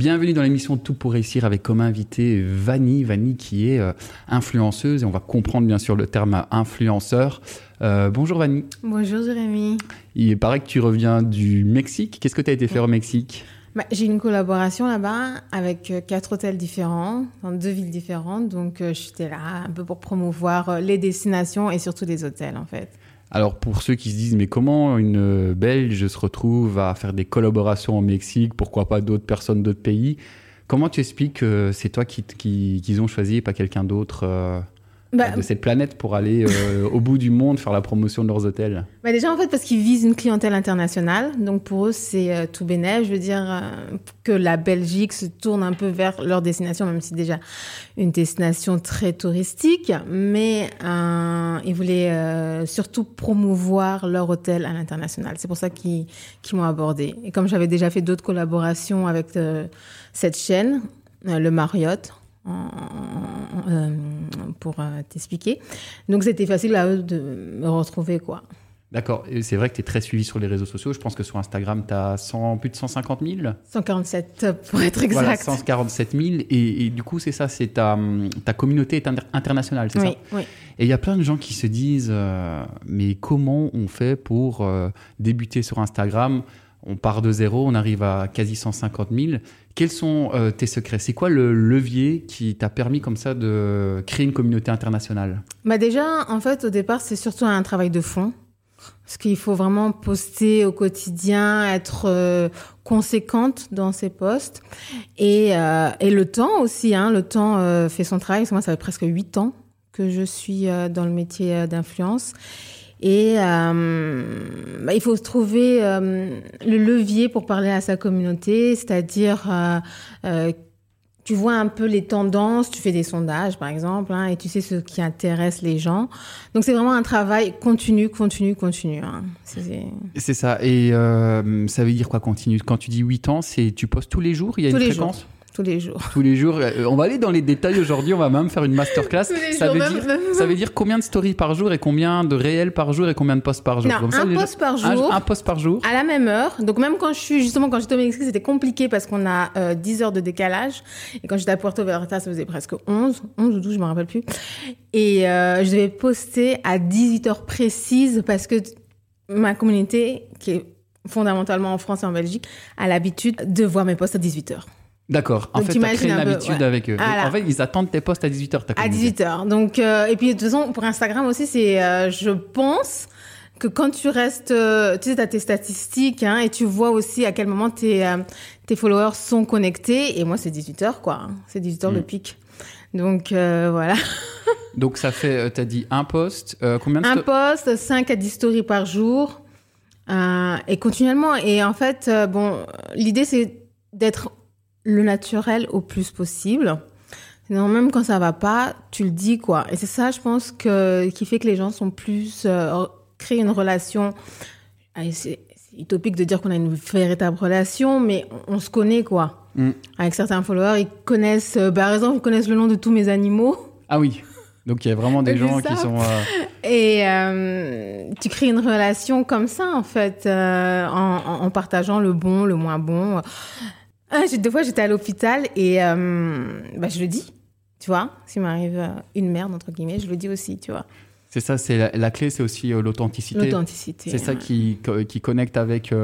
Bienvenue dans l'émission Tout pour réussir avec comme invité Vanny, Vanny qui est euh, influenceuse et on va comprendre bien sûr le terme influenceur. Euh, bonjour Vanny. Bonjour Jérémy. Il paraît que tu reviens du Mexique. Qu'est-ce que tu as été faire au Mexique? Bah, J'ai une collaboration là-bas avec euh, quatre hôtels différents, dans deux villes différentes. Donc j'étais là un peu pour promouvoir les destinations et surtout les hôtels en fait. Alors pour ceux qui se disent mais comment une Belge se retrouve à faire des collaborations au Mexique, pourquoi pas d'autres personnes d'autres pays, comment tu expliques que c'est toi qui, qui, ont choisi et pas quelqu'un d'autre euh, bah, de cette planète pour aller euh, au bout du monde faire la promotion de leurs hôtels bah Déjà, en fait, parce qu'ils visent une clientèle internationale. Donc, pour eux, c'est euh, tout bénéf. Je veux dire euh, que la Belgique se tourne un peu vers leur destination, même si c'est déjà une destination très touristique. Mais ils voulaient surtout promouvoir leur hôtel à l'international. C'est pour ça qu'ils m'ont abordé. Et comme j'avais déjà fait d'autres collaborations avec cette chaîne, le Marriott, euh, pour euh, t'expliquer. Donc c'était facile à eux de me retrouver, quoi. D'accord. C'est vrai que tu es très suivi sur les réseaux sociaux. Je pense que sur Instagram, tu as 100, plus de 150 000 147 pour être exact. Voilà, 147 000. Et, du coup, c'est ça, c'est ta, ta communauté est internationale, c'est ça Oui. Et il y a plein de gens qui se disent euh, Mais comment on fait pour débuter sur Instagram On part de zéro, on arrive à quasi 150 000. Quels sont euh, tes secrets? C'est quoi le levier qui t'a permis comme ça de créer une communauté internationale? Bah Déjà, en fait, au départ, c'est surtout un travail de fond. Parce qu'il faut vraiment poster au quotidien, être euh, conséquente dans ses posts. Et, euh, et le temps aussi, hein, le temps fait son travail. Moi, ça fait presque huit ans que je suis dans le métier d'influence. Et euh, bah, il faut trouver euh, le levier pour parler à sa communauté, c'est-à-dire euh, tu vois un peu les tendances, tu fais des sondages par exemple, hein, et tu sais ce qui intéresse les gens. Donc c'est vraiment un travail continu, continu, continu. Hein. C'est ça. Et ça veut dire quoi continu? Quand tu dis 8 ans, c'est tu postes tous les jours Il y a tous une les fréquence? jours. Tous les jours. Tous les jours. Euh, on va aller dans les détails aujourd'hui. On va même faire une masterclass. ça, veut dire, ça veut dire combien de stories par jour et combien de réels par jour et combien de posts par jour non, un post par jour. Un, post par jour. À la même heure. Donc même quand je suis justement quand j'étais au Mexique, c'était compliqué parce qu'on a 10 euh, heures de décalage. Et quand j'étais à Puerto Vallarta, ça faisait presque 11, 11 ou 12, je me rappelle plus. Et euh, je devais poster à 18 heures précises parce que ma communauté, qui est fondamentalement en France et en Belgique, a l'habitude de voir mes posts à 18 heures. D'accord. En fait, tu as créé une habitude avec eux. En fait, ils attendent tes posts à 18h. À 18h. Donc, euh, et puis, de toute façon, pour Instagram aussi, c'est, euh, je pense que quand tu restes, euh, tu sais, tu as tes statistiques, hein, et tu vois aussi à quel moment tes, tes followers sont connectés. Et moi, c'est 18h, quoi. Hein. C'est 18h le mm. pic. Donc, voilà. Donc, ça fait, tu as dit un post, combien de Un post, 5 à 10 stories par jour. et continuellement. Et en fait, bon, l'idée, c'est d'être le naturel au plus possible. Non, même quand ça va pas, tu le dis quoi. Et c'est ça, je pense, que, qui fait que les gens sont plus euh, créent une relation. C'est utopique de dire qu'on a une véritable relation, mais on, se connaît quoi. Mm. Avec certains followers, ils connaissent, euh, par exemple, ils connaissent le nom de tous mes animaux. Ah oui. Donc il y a vraiment des gens qui sont. Euh, Et tu crées une relation comme ça en fait, en, en, partageant le bon, le moins bon. Ah, deux fois, j'étais à l'hôpital et euh, bah, je le dis, tu vois. S'il m'arrive euh, une merde, entre guillemets, je le dis aussi, tu vois. C'est ça, c'est la, clé, c'est aussi euh, l'authenticité. L'authenticité. C'est ça qui, qui connecte avec,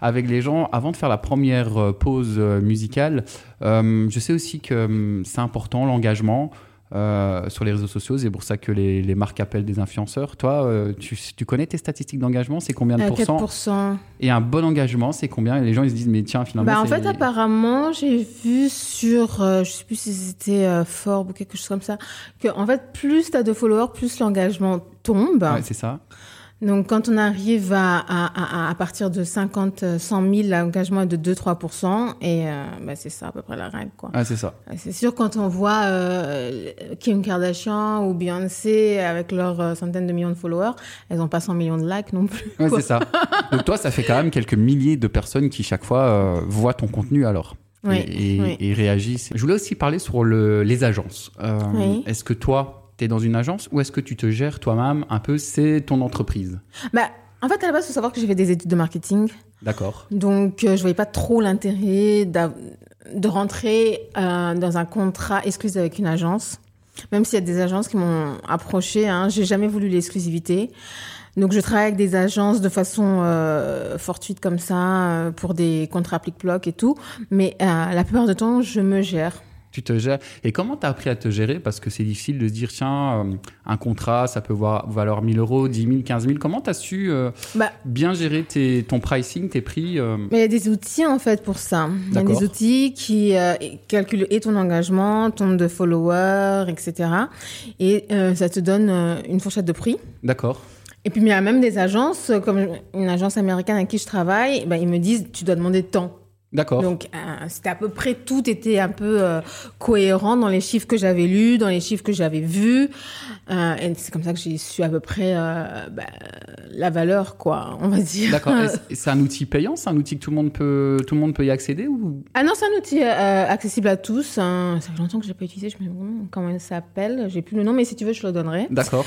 avec les gens. Avant de faire la première pause musicale, je sais aussi que c'est important l'engagement. Euh, sur les réseaux sociaux. C'est pour ça que les, marques appellent des influenceurs. Toi, euh, tu, connais tes statistiques d'engagement C'est combien de euh, pourcents Et un bon engagement, c'est combien? Et les gens ils se disent mais tiens finalement. Bah, en fait, apparemment, j'ai vu sur, je sais plus si c'était Forbes ou quelque chose comme ça, que en fait, plus tu as de followers, plus l'engagement tombe. Ouais, c'est ça. Donc, quand on arrive à, à, à, partir de 50, 100 000, l'engagement est de 2-3%. Et euh, bah, c'est ça à peu près la règle. Quoi. Ah, c'est ça. C'est sûr, quand on voit euh, Kim Kardashian ou Beyoncé avec leurs euh, centaines de millions de followers, elles n'ont pas 100 millions de likes non plus. Ouais, c'est ça. Donc, toi, ça fait quand même quelques milliers de personnes qui, chaque fois, voient ton contenu alors. Oui, et, et, réagissent. Je voulais aussi parler sur le, les agences. Oui. Est-ce que toi, tu es dans une agence ou est-ce que tu te gères toi-même un peu C'est ton entreprise? Bah, En fait, à la base, il faut savoir que j'ai fait des études de marketing. D'accord. Donc, euh, je voyais pas trop l'intérêt de rentrer euh, dans un contrat exclusif avec une agence. Même s'il y a des agences qui m'ont approché, hein, j'ai jamais voulu l'exclusivité. Donc, je travaille avec des agences de façon euh, fortuite comme ça, pour des contrats plic-ploc et tout. Mais euh, la plupart du temps, je me gère. Tu te gères. Et comment tu as appris à te gérer? Parce que c'est difficile de se dire, tiens, euh, un contrat, ça peut voir- valoir 1000 euros, 10 000, 15 000. Comment tu as su euh, Bah, bien gérer tes, ton pricing, tes prix euh, Mais il y a des outils en fait pour ça. Il y a des outils qui euh, calculent et ton engagement, ton nombre de followers, etc. Et ça te donne une fourchette de prix. D'accord. Et puis il y a même des agences, comme une agence américaine avec qui je travaille, ben, ils me disent tu dois demander tant. D'accord. Donc euh, c'était à peu près tout était un peu euh, cohérent dans les chiffres que j'avais lus, dans les chiffres que j'avais vus. Euh, et c'est comme ça que j'ai su à peu près ben, la valeur, quoi, on va dire. D'accord. C'est- un outil payant? C'est un outil que tout le monde peut, tout le monde peut y accéder ou... Ah non, c'est un outil accessible à tous. hein. Ça fait longtemps que je l'ai pas utilisé. Je me demande comment il s'appelle. J'ai plus le nom, mais si tu veux, je te le donnerai. D'accord.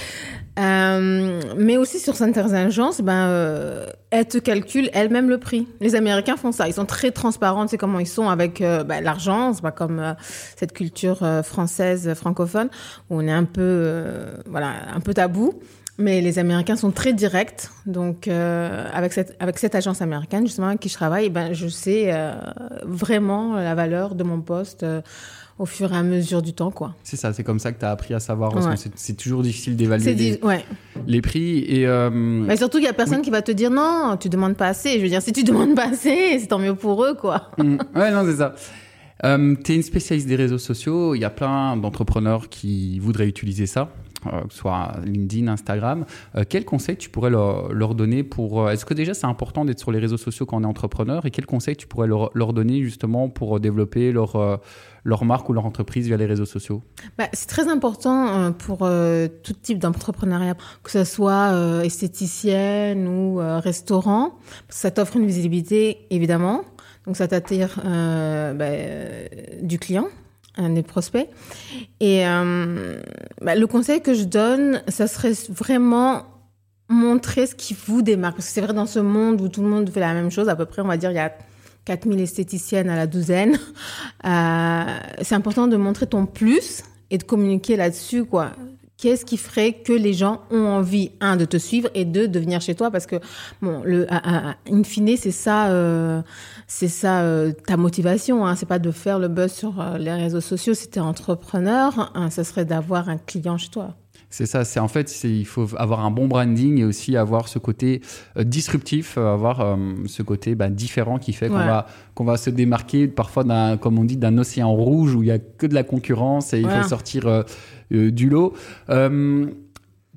Mais aussi sur certaines agences, ben, elles te calculent elles-mêmes le prix. Les Américains font ça. Ils sont très transparents. Sais comment ils sont avec euh, ben, l'argent. C'est pas comme euh, cette culture euh, française francophone où on est un peu, euh, voilà, un peu tabou. Mais les Américains sont très directs. Donc, euh, avec, cette, avec cette agence américaine, justement, avec qui je travaille, ben, je sais euh, vraiment la valeur de mon poste euh, au fur et à mesure du temps. quoi. C'est ça, c'est comme ça que tu as appris à savoir. Ouais. c'est- toujours difficile d'évaluer les, dit, ouais. les prix. Et, Mais surtout, il y a personne qui va te dire non, tu demandes pas assez. Je veux dire, si tu demandes pas assez, c'est tant mieux pour eux, quoi. Mm. Ouais, non, c'est ça. Tu es une spécialiste des réseaux sociaux. Il y a plein d'entrepreneurs qui voudraient utiliser ça, euh, que ce soit LinkedIn, Instagram. Euh, quel conseil tu pourrais leur, donner pour. euh, Est-ce que déjà c'est important d'être sur les réseaux sociaux quand on est entrepreneur Et quel conseil tu pourrais leur, donner justement pour développer leur, euh, leur marque ou leur entreprise via les réseaux sociaux? Bah, c'est très important euh, pour euh, tout type d'entrepreneuriat, que ce soit euh, esthéticienne ou euh, restaurant. Ça t'offre une visibilité, évidemment. Donc, ça t'attire euh, bah, euh, du client, un des prospects. Et euh, bah, le conseil que je donne, ça serait vraiment montrer ce qui vous démarque. Parce que c'est vrai, dans ce monde où tout le monde fait la même chose, à peu près, on va dire, il y a 4000 esthéticiennes à la douzaine. Euh, c'est important de montrer ton plus et de communiquer là-dessus, quoi. Qu'est-ce qui ferait que les gens ont envie, un, de te suivre et deux, de venir chez toi? Parce que, bon, le, à- in fine, c'est ça, euh, c'est ça euh, ta motivation. Hein. C'est pas de faire le buzz sur euh, les réseaux sociaux. Si t'es entrepreneur, hein, ça serait d'avoir un client chez toi. C'est ça, c'est en fait, il faut avoir un bon branding et aussi avoir ce côté euh, disruptif, euh, avoir euh, ce côté bah, différent qui fait qu'on Ouais. va, qu'on va se démarquer parfois, d'un, comme on dit, d'un océan rouge où il y a que de la concurrence et il faut sortir du lot.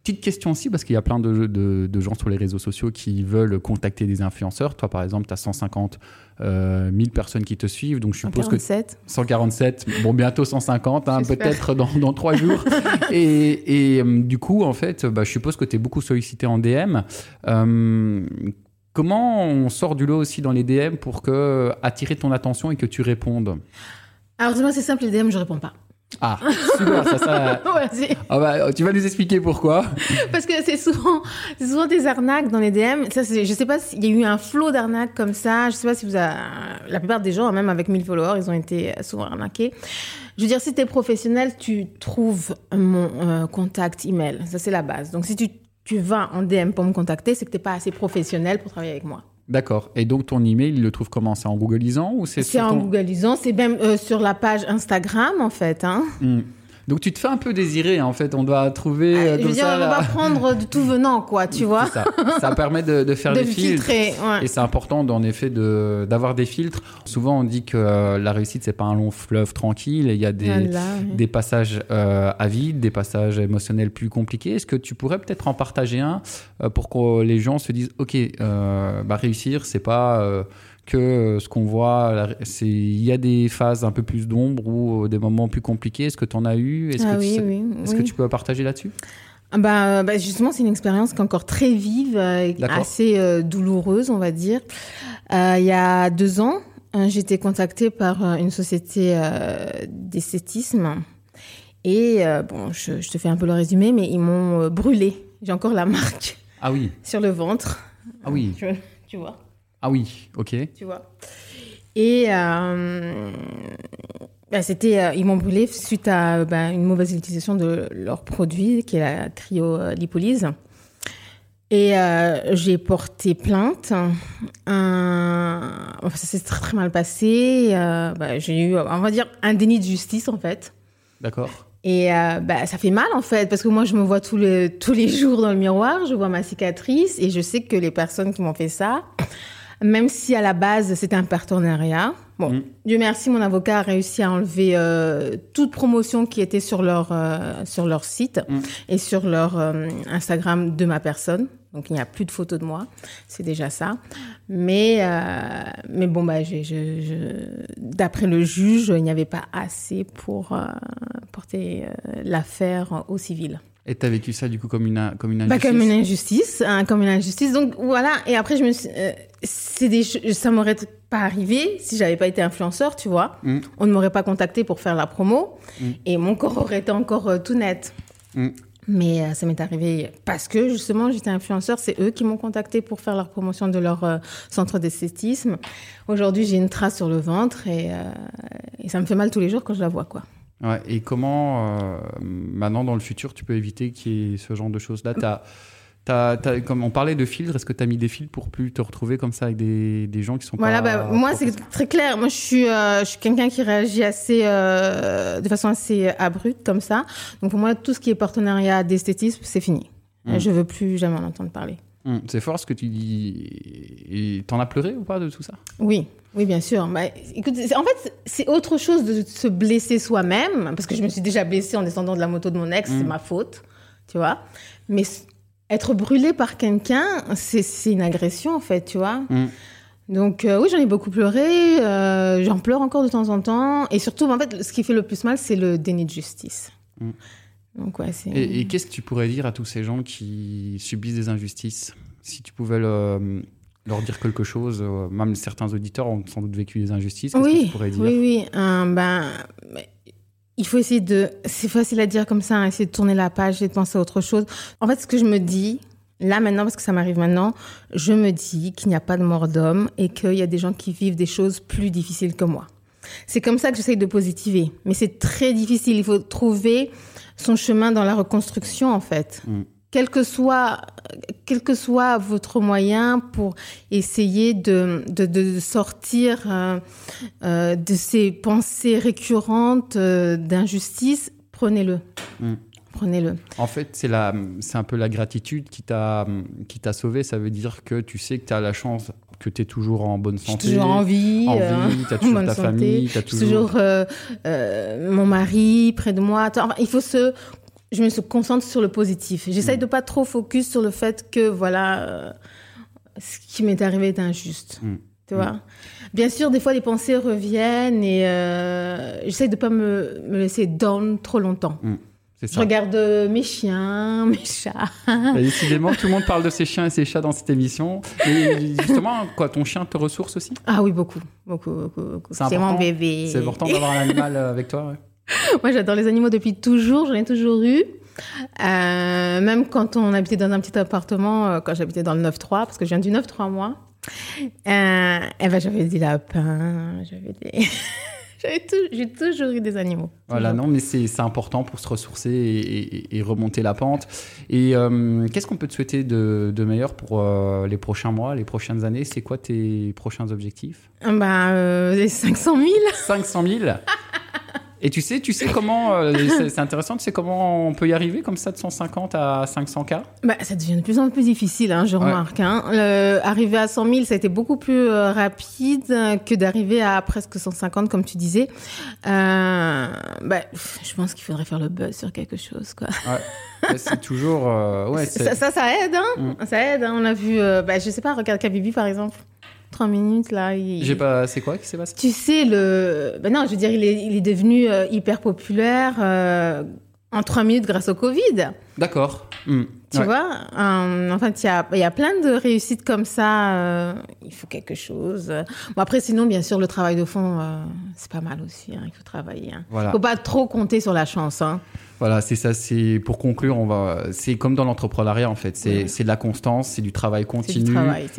Petite question aussi, parce qu'il y a plein de, de- de gens sur les réseaux sociaux qui veulent contacter des influenceurs. Toi, par exemple, tu as 150 euh, 000 personnes qui te suivent, donc je suppose que 47. 147, bon bientôt 150, hein, peut-être dans, dans trois jours. et et, euh, du coup, en fait, bah, je suppose que tu es beaucoup sollicité en DM. Euh, comment on sort du lot aussi dans les DM pour que attirer ton attention et que tu répondes? Alors, dis-moi, c'est simple, les DM, je réponds pas. Ah, super, ça, ça... Ah bah, tu vas nous expliquer pourquoi Parce que c'est souvent, c'est souvent des arnaques dans les DM. Ça, c'est, je sais pas s'il y a eu un flot d'arnaques comme ça. Je sais pas si vous avez, la plupart des gens, même avec 1000 followers, ils ont été souvent arnaqués. Je veux dire, si tu es professionnel, tu trouves mon euh, contact email. Ça, c'est la base. Donc, si tu, tu vas en DM pour me contacter, c'est que t'es pas assez professionnel pour travailler avec moi. D'accord. Et donc ton email, il le trouve comment? C'est en googlisant ou c'est en ton... googlisant, c'est même euh, sur la page Instagram, en fait. Hein. Hmm. Donc tu te fais un peu désirer, en fait. On doit trouver euh, je veux comme dire, ça, on va là. prendre de tout venant, quoi, tu vois. Ça. ça permet de, de faire De les filtres. filtrer, ouais. Et c'est important, en effet, de- d'avoir des filtres. Souvent, on dit que euh, la réussite, c'est pas un long fleuve tranquille. et Il y a des, Voilà, oui. des passages euh, à vide, des passages émotionnels plus compliqués. Est-ce que tu pourrais peut-être en partager un euh, pour que les gens se disent, ok, euh, bah, réussir, c'est pas euh, que euh, ce qu'on voit. c'est- Il y a des phases un peu plus d'ombre ou euh, des moments plus compliqués. Est-ce que tu en as eu? Est-ce Ah que, tu sais- oui, est-ce oui. que tu peux partager là-dessus? Ah Bah, bah, justement, c'est une expérience qui est encore très vive, euh, assez euh, douloureuse, on va dire. Euh, il y a deux ans, hein, j'ai été contactée par une société euh, d'esthétisme. Et bon, je, je te fais un peu le résumé, mais ils m'ont euh, brûlé. J'ai encore la marque Ah oui, sur le ventre. ah oui. Tu, tu vois Ah oui, ok. Tu vois. Et euh, bah, c'était, euh, ils m'ont brûlé suite à bah, une mauvaise utilisation de leur produit, qui est la cryolipolyse. Et euh, j'ai porté plainte. Enfin, ça s'est très, très mal passé. Euh, bah, j'ai eu, on va dire, un déni de justice, en fait. D'accord. Et euh, bah, ça fait mal, en fait, parce que moi, je me vois tous les, tous les jours dans le miroir, je vois ma cicatrice, et je sais que les personnes qui m'ont fait ça, même si à la base, c'était un partenariat, Bon, mm. Dieu merci, mon avocat a réussi à enlever euh, toute promotion qui était sur leur, euh, sur leur site mm. et sur leur euh, Instagram de ma personne. Donc, il n'y a plus de photos de moi. C'est déjà ça. Mais, mais bon, bah, je, je, d'après le juge, il n'y avait pas assez pour porter l'affaire au civil. Et tu as vécu ça du coup comme une, comme une bah, injustice Comme une injustice, hein, comme une injustice. Donc voilà, et après je me suis, euh, c'est des, ça m'aurait pas arrivé si j'avais pas été influenceur, tu vois. Mm. On ne m'aurait pas contacté pour faire la promo mm. et mon corps aurait été encore euh, tout net. Mm. Mais euh, ça m'est arrivé parce que justement j'étais influenceur, c'est eux qui m'ont contacté pour faire la promotion de leur euh, centre d'esthétisme. Aujourd'hui j'ai une trace sur le ventre et, et ça me fait mal tous les jours quand je la vois quoi et comment, euh, maintenant, dans le futur, tu peux éviter qu'il y ait ce genre de choses-là? Comme on parlait de filtres, est-ce que tu as mis des filtres pour plus te retrouver comme ça avec des, des gens qui sont voilà, pas. Bah, moi, c'est très clair. Moi, je suis, euh, je suis quelqu'un qui réagit assez, euh, de façon assez abrupte, comme ça. Donc, pour moi, tout ce qui est partenariat d'esthétisme, c'est fini. Mmh. Je veux plus jamais en entendre parler. Mmh. C'est fort ce que tu dis. Et t'en as pleuré ou pas de tout ça? Oui, oui, bien sûr. Bah, écoute, en fait, c'est autre chose de se blesser soi-même, parce que je me suis déjà blessée en descendant de la moto de mon ex, c'est mm. ma faute, tu vois. Mais être brûlé par quelqu'un, c'est une agression, en fait, tu vois. Mm. Donc euh, oui, j'en ai beaucoup pleuré, euh, j'en pleure encore de temps en temps, et surtout, en fait, ce qui fait le plus mal, c'est le déni de justice. Donc, ouais, et, et qu'est-ce que tu pourrais dire à tous ces gens qui subissent des injustices Si tu pouvais le leur dire quelque chose euh, Même certains auditeurs ont sans doute vécu des injustices. Oui, que tu dire oui, oui. Euh, ben, il faut essayer de. C'est facile à dire comme ça, hein, essayer de tourner la page et de penser à autre chose. En fait, ce que je me dis, là maintenant, parce que ça m'arrive maintenant, je me dis qu'il n'y a pas de mort d'homme et qu'il y a des gens qui vivent des choses plus difficiles que moi. C'est comme ça que j'essaye de positiver. Mais c'est très difficile. Il faut trouver son chemin dans la reconstruction, en fait. Mm quel que soit, quel que soit votre moyen pour essayer de, de, de sortir euh, euh, de ces pensées récurrentes euh, d'injustice, prenez-le. Mm. Prenez-le. En fait, c'est la, c'est un peu la gratitude qui t'a, qui t'a sauvé. Ça veut dire que tu sais que tu as la chance que tu es toujours en bonne santé. toujours en vie. En vie, tu as toujours ta famille. Tu as toujours, toujours mon mari près de moi. il faut se je me concentre sur le positif. J'essaye mm. de pas trop focus sur le fait que, voilà, euh, ce qui m'est arrivé est injuste. Mm. Tu vois? Mm. Bien sûr, des fois, les pensées reviennent et euh, j'essaye de pas me, me, laisser down trop longtemps. Ça. Je regarde euh, mes chiens, mes chats. décidément, tout le monde parle de ses chiens et ses chats dans cette émission. Et justement, quoi, ton chien te ressource aussi? Ah oui, beaucoup, beaucoup, beaucoup. C'est mon bébé. C'est important d'avoir un animal avec toi. Ouais. Moi, j'adore les animaux depuis toujours. J'en ai toujours eu. Euh, même quand on habitait dans un petit appartement, euh, quand j'habitais dans le 9-3, parce que je viens du 9-3 moi, euh, eh ben, j'avais des lapins, j'avais des... J'ai toujours eu des animaux. Voilà, non, mais c'est important pour se ressourcer et, et, remonter la pente. Et euh, qu'est-ce qu'on peut te souhaiter de, de meilleur pour les prochains mois, les prochaines années? C'est quoi tes prochains objectifs? Bah, Les 500 000. 500 000 Et tu sais, tu sais comment, euh, c'est intéressant, tu sais comment on peut y arriver comme ça de 150 à 500 k? Bah, Ça devient de plus en plus difficile, hein, je remarque. Hein. arriver à 100 000, ça a été beaucoup plus euh, rapide que d'arriver à presque 150, comme tu disais. Euh, bah, je pense qu'il faudrait faire le buzz sur quelque chose. Quoi. Ouais. c'est toujours... ouais, ça, ça, ça, aide, hein. Mm. Ça aide. On a vu, bah, je sais pas, regarde Kabibi par exemple. 3 minutes là. J'ai pas. C'est quoi qui s'est passé? Tu sais le. Ben non, je veux dire, il est, il est devenu euh, hyper populaire. Euh, en trois minutes grâce au Covid. D'accord. Hmm. Tu Ouais. vois, euh, en fait, il y a, il y a plein de réussites comme ça. euh, il faut quelque chose. Bon, après, sinon, bien sûr, le travail de fond, c'est pas mal aussi. hein, il faut travailler. Hein. Voilà. faut pas trop compter sur la chance. Hein. Voilà, c'est ça. C'est pour conclure, on va. C'est comme dans l'entrepreneuriat en fait. C'est c'est de la constance, c'est du travail continu.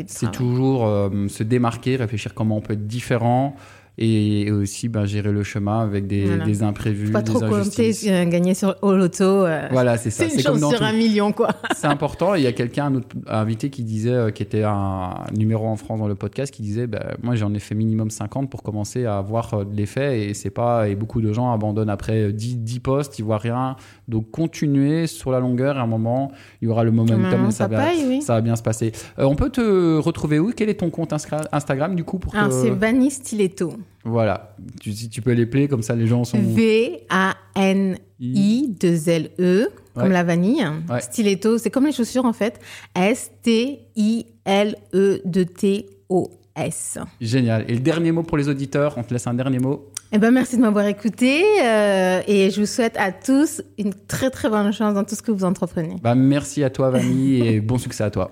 C'est toujours euh, se démarquer, réfléchir comment on peut être différent et, aussi ben, gérer le chemin avec des, Voilà. des imprévus, Faut pas des trop compter euh, gagner sur au loto. euh, Voilà, c'est ça. c'est une comme chance sur tout. un million, quoi. C'est important. Il y a quelqu'un, un autre invité qui disait, euh, qui était un numéro en France dans le podcast, qui disait, bah, moi j'en ai fait minimum 50 pour commencer à avoir euh, de l'effet et c'est pas, et beaucoup de gens abandonnent après euh, 10, 10 postes, ils voient rien. Donc continuez sur la longueur à un moment, il y aura le momentum moment, et ça va, oui. ça va bien se passer. On peut te retrouver où? Quel est ton compte Instagram du coup pour que- c'est Vanny Stiletto. Voilà. Tu, peux les player comme ça les gens sont. V-A-N-I, 2 L-E, comme Ouais. la vanille. Ouais. Stiletto, c'est comme les chaussures, en fait. S-T-I-L-E-2-T-O-S. Génial. Et le dernier mot pour les auditeurs, on te laisse un dernier mot. Eh ben, merci de m'avoir écouté euh, et je vous souhaite à tous une très très bonne chance dans tout ce que vous entreprenez. Bah, merci à toi Vanny et bon succès à toi.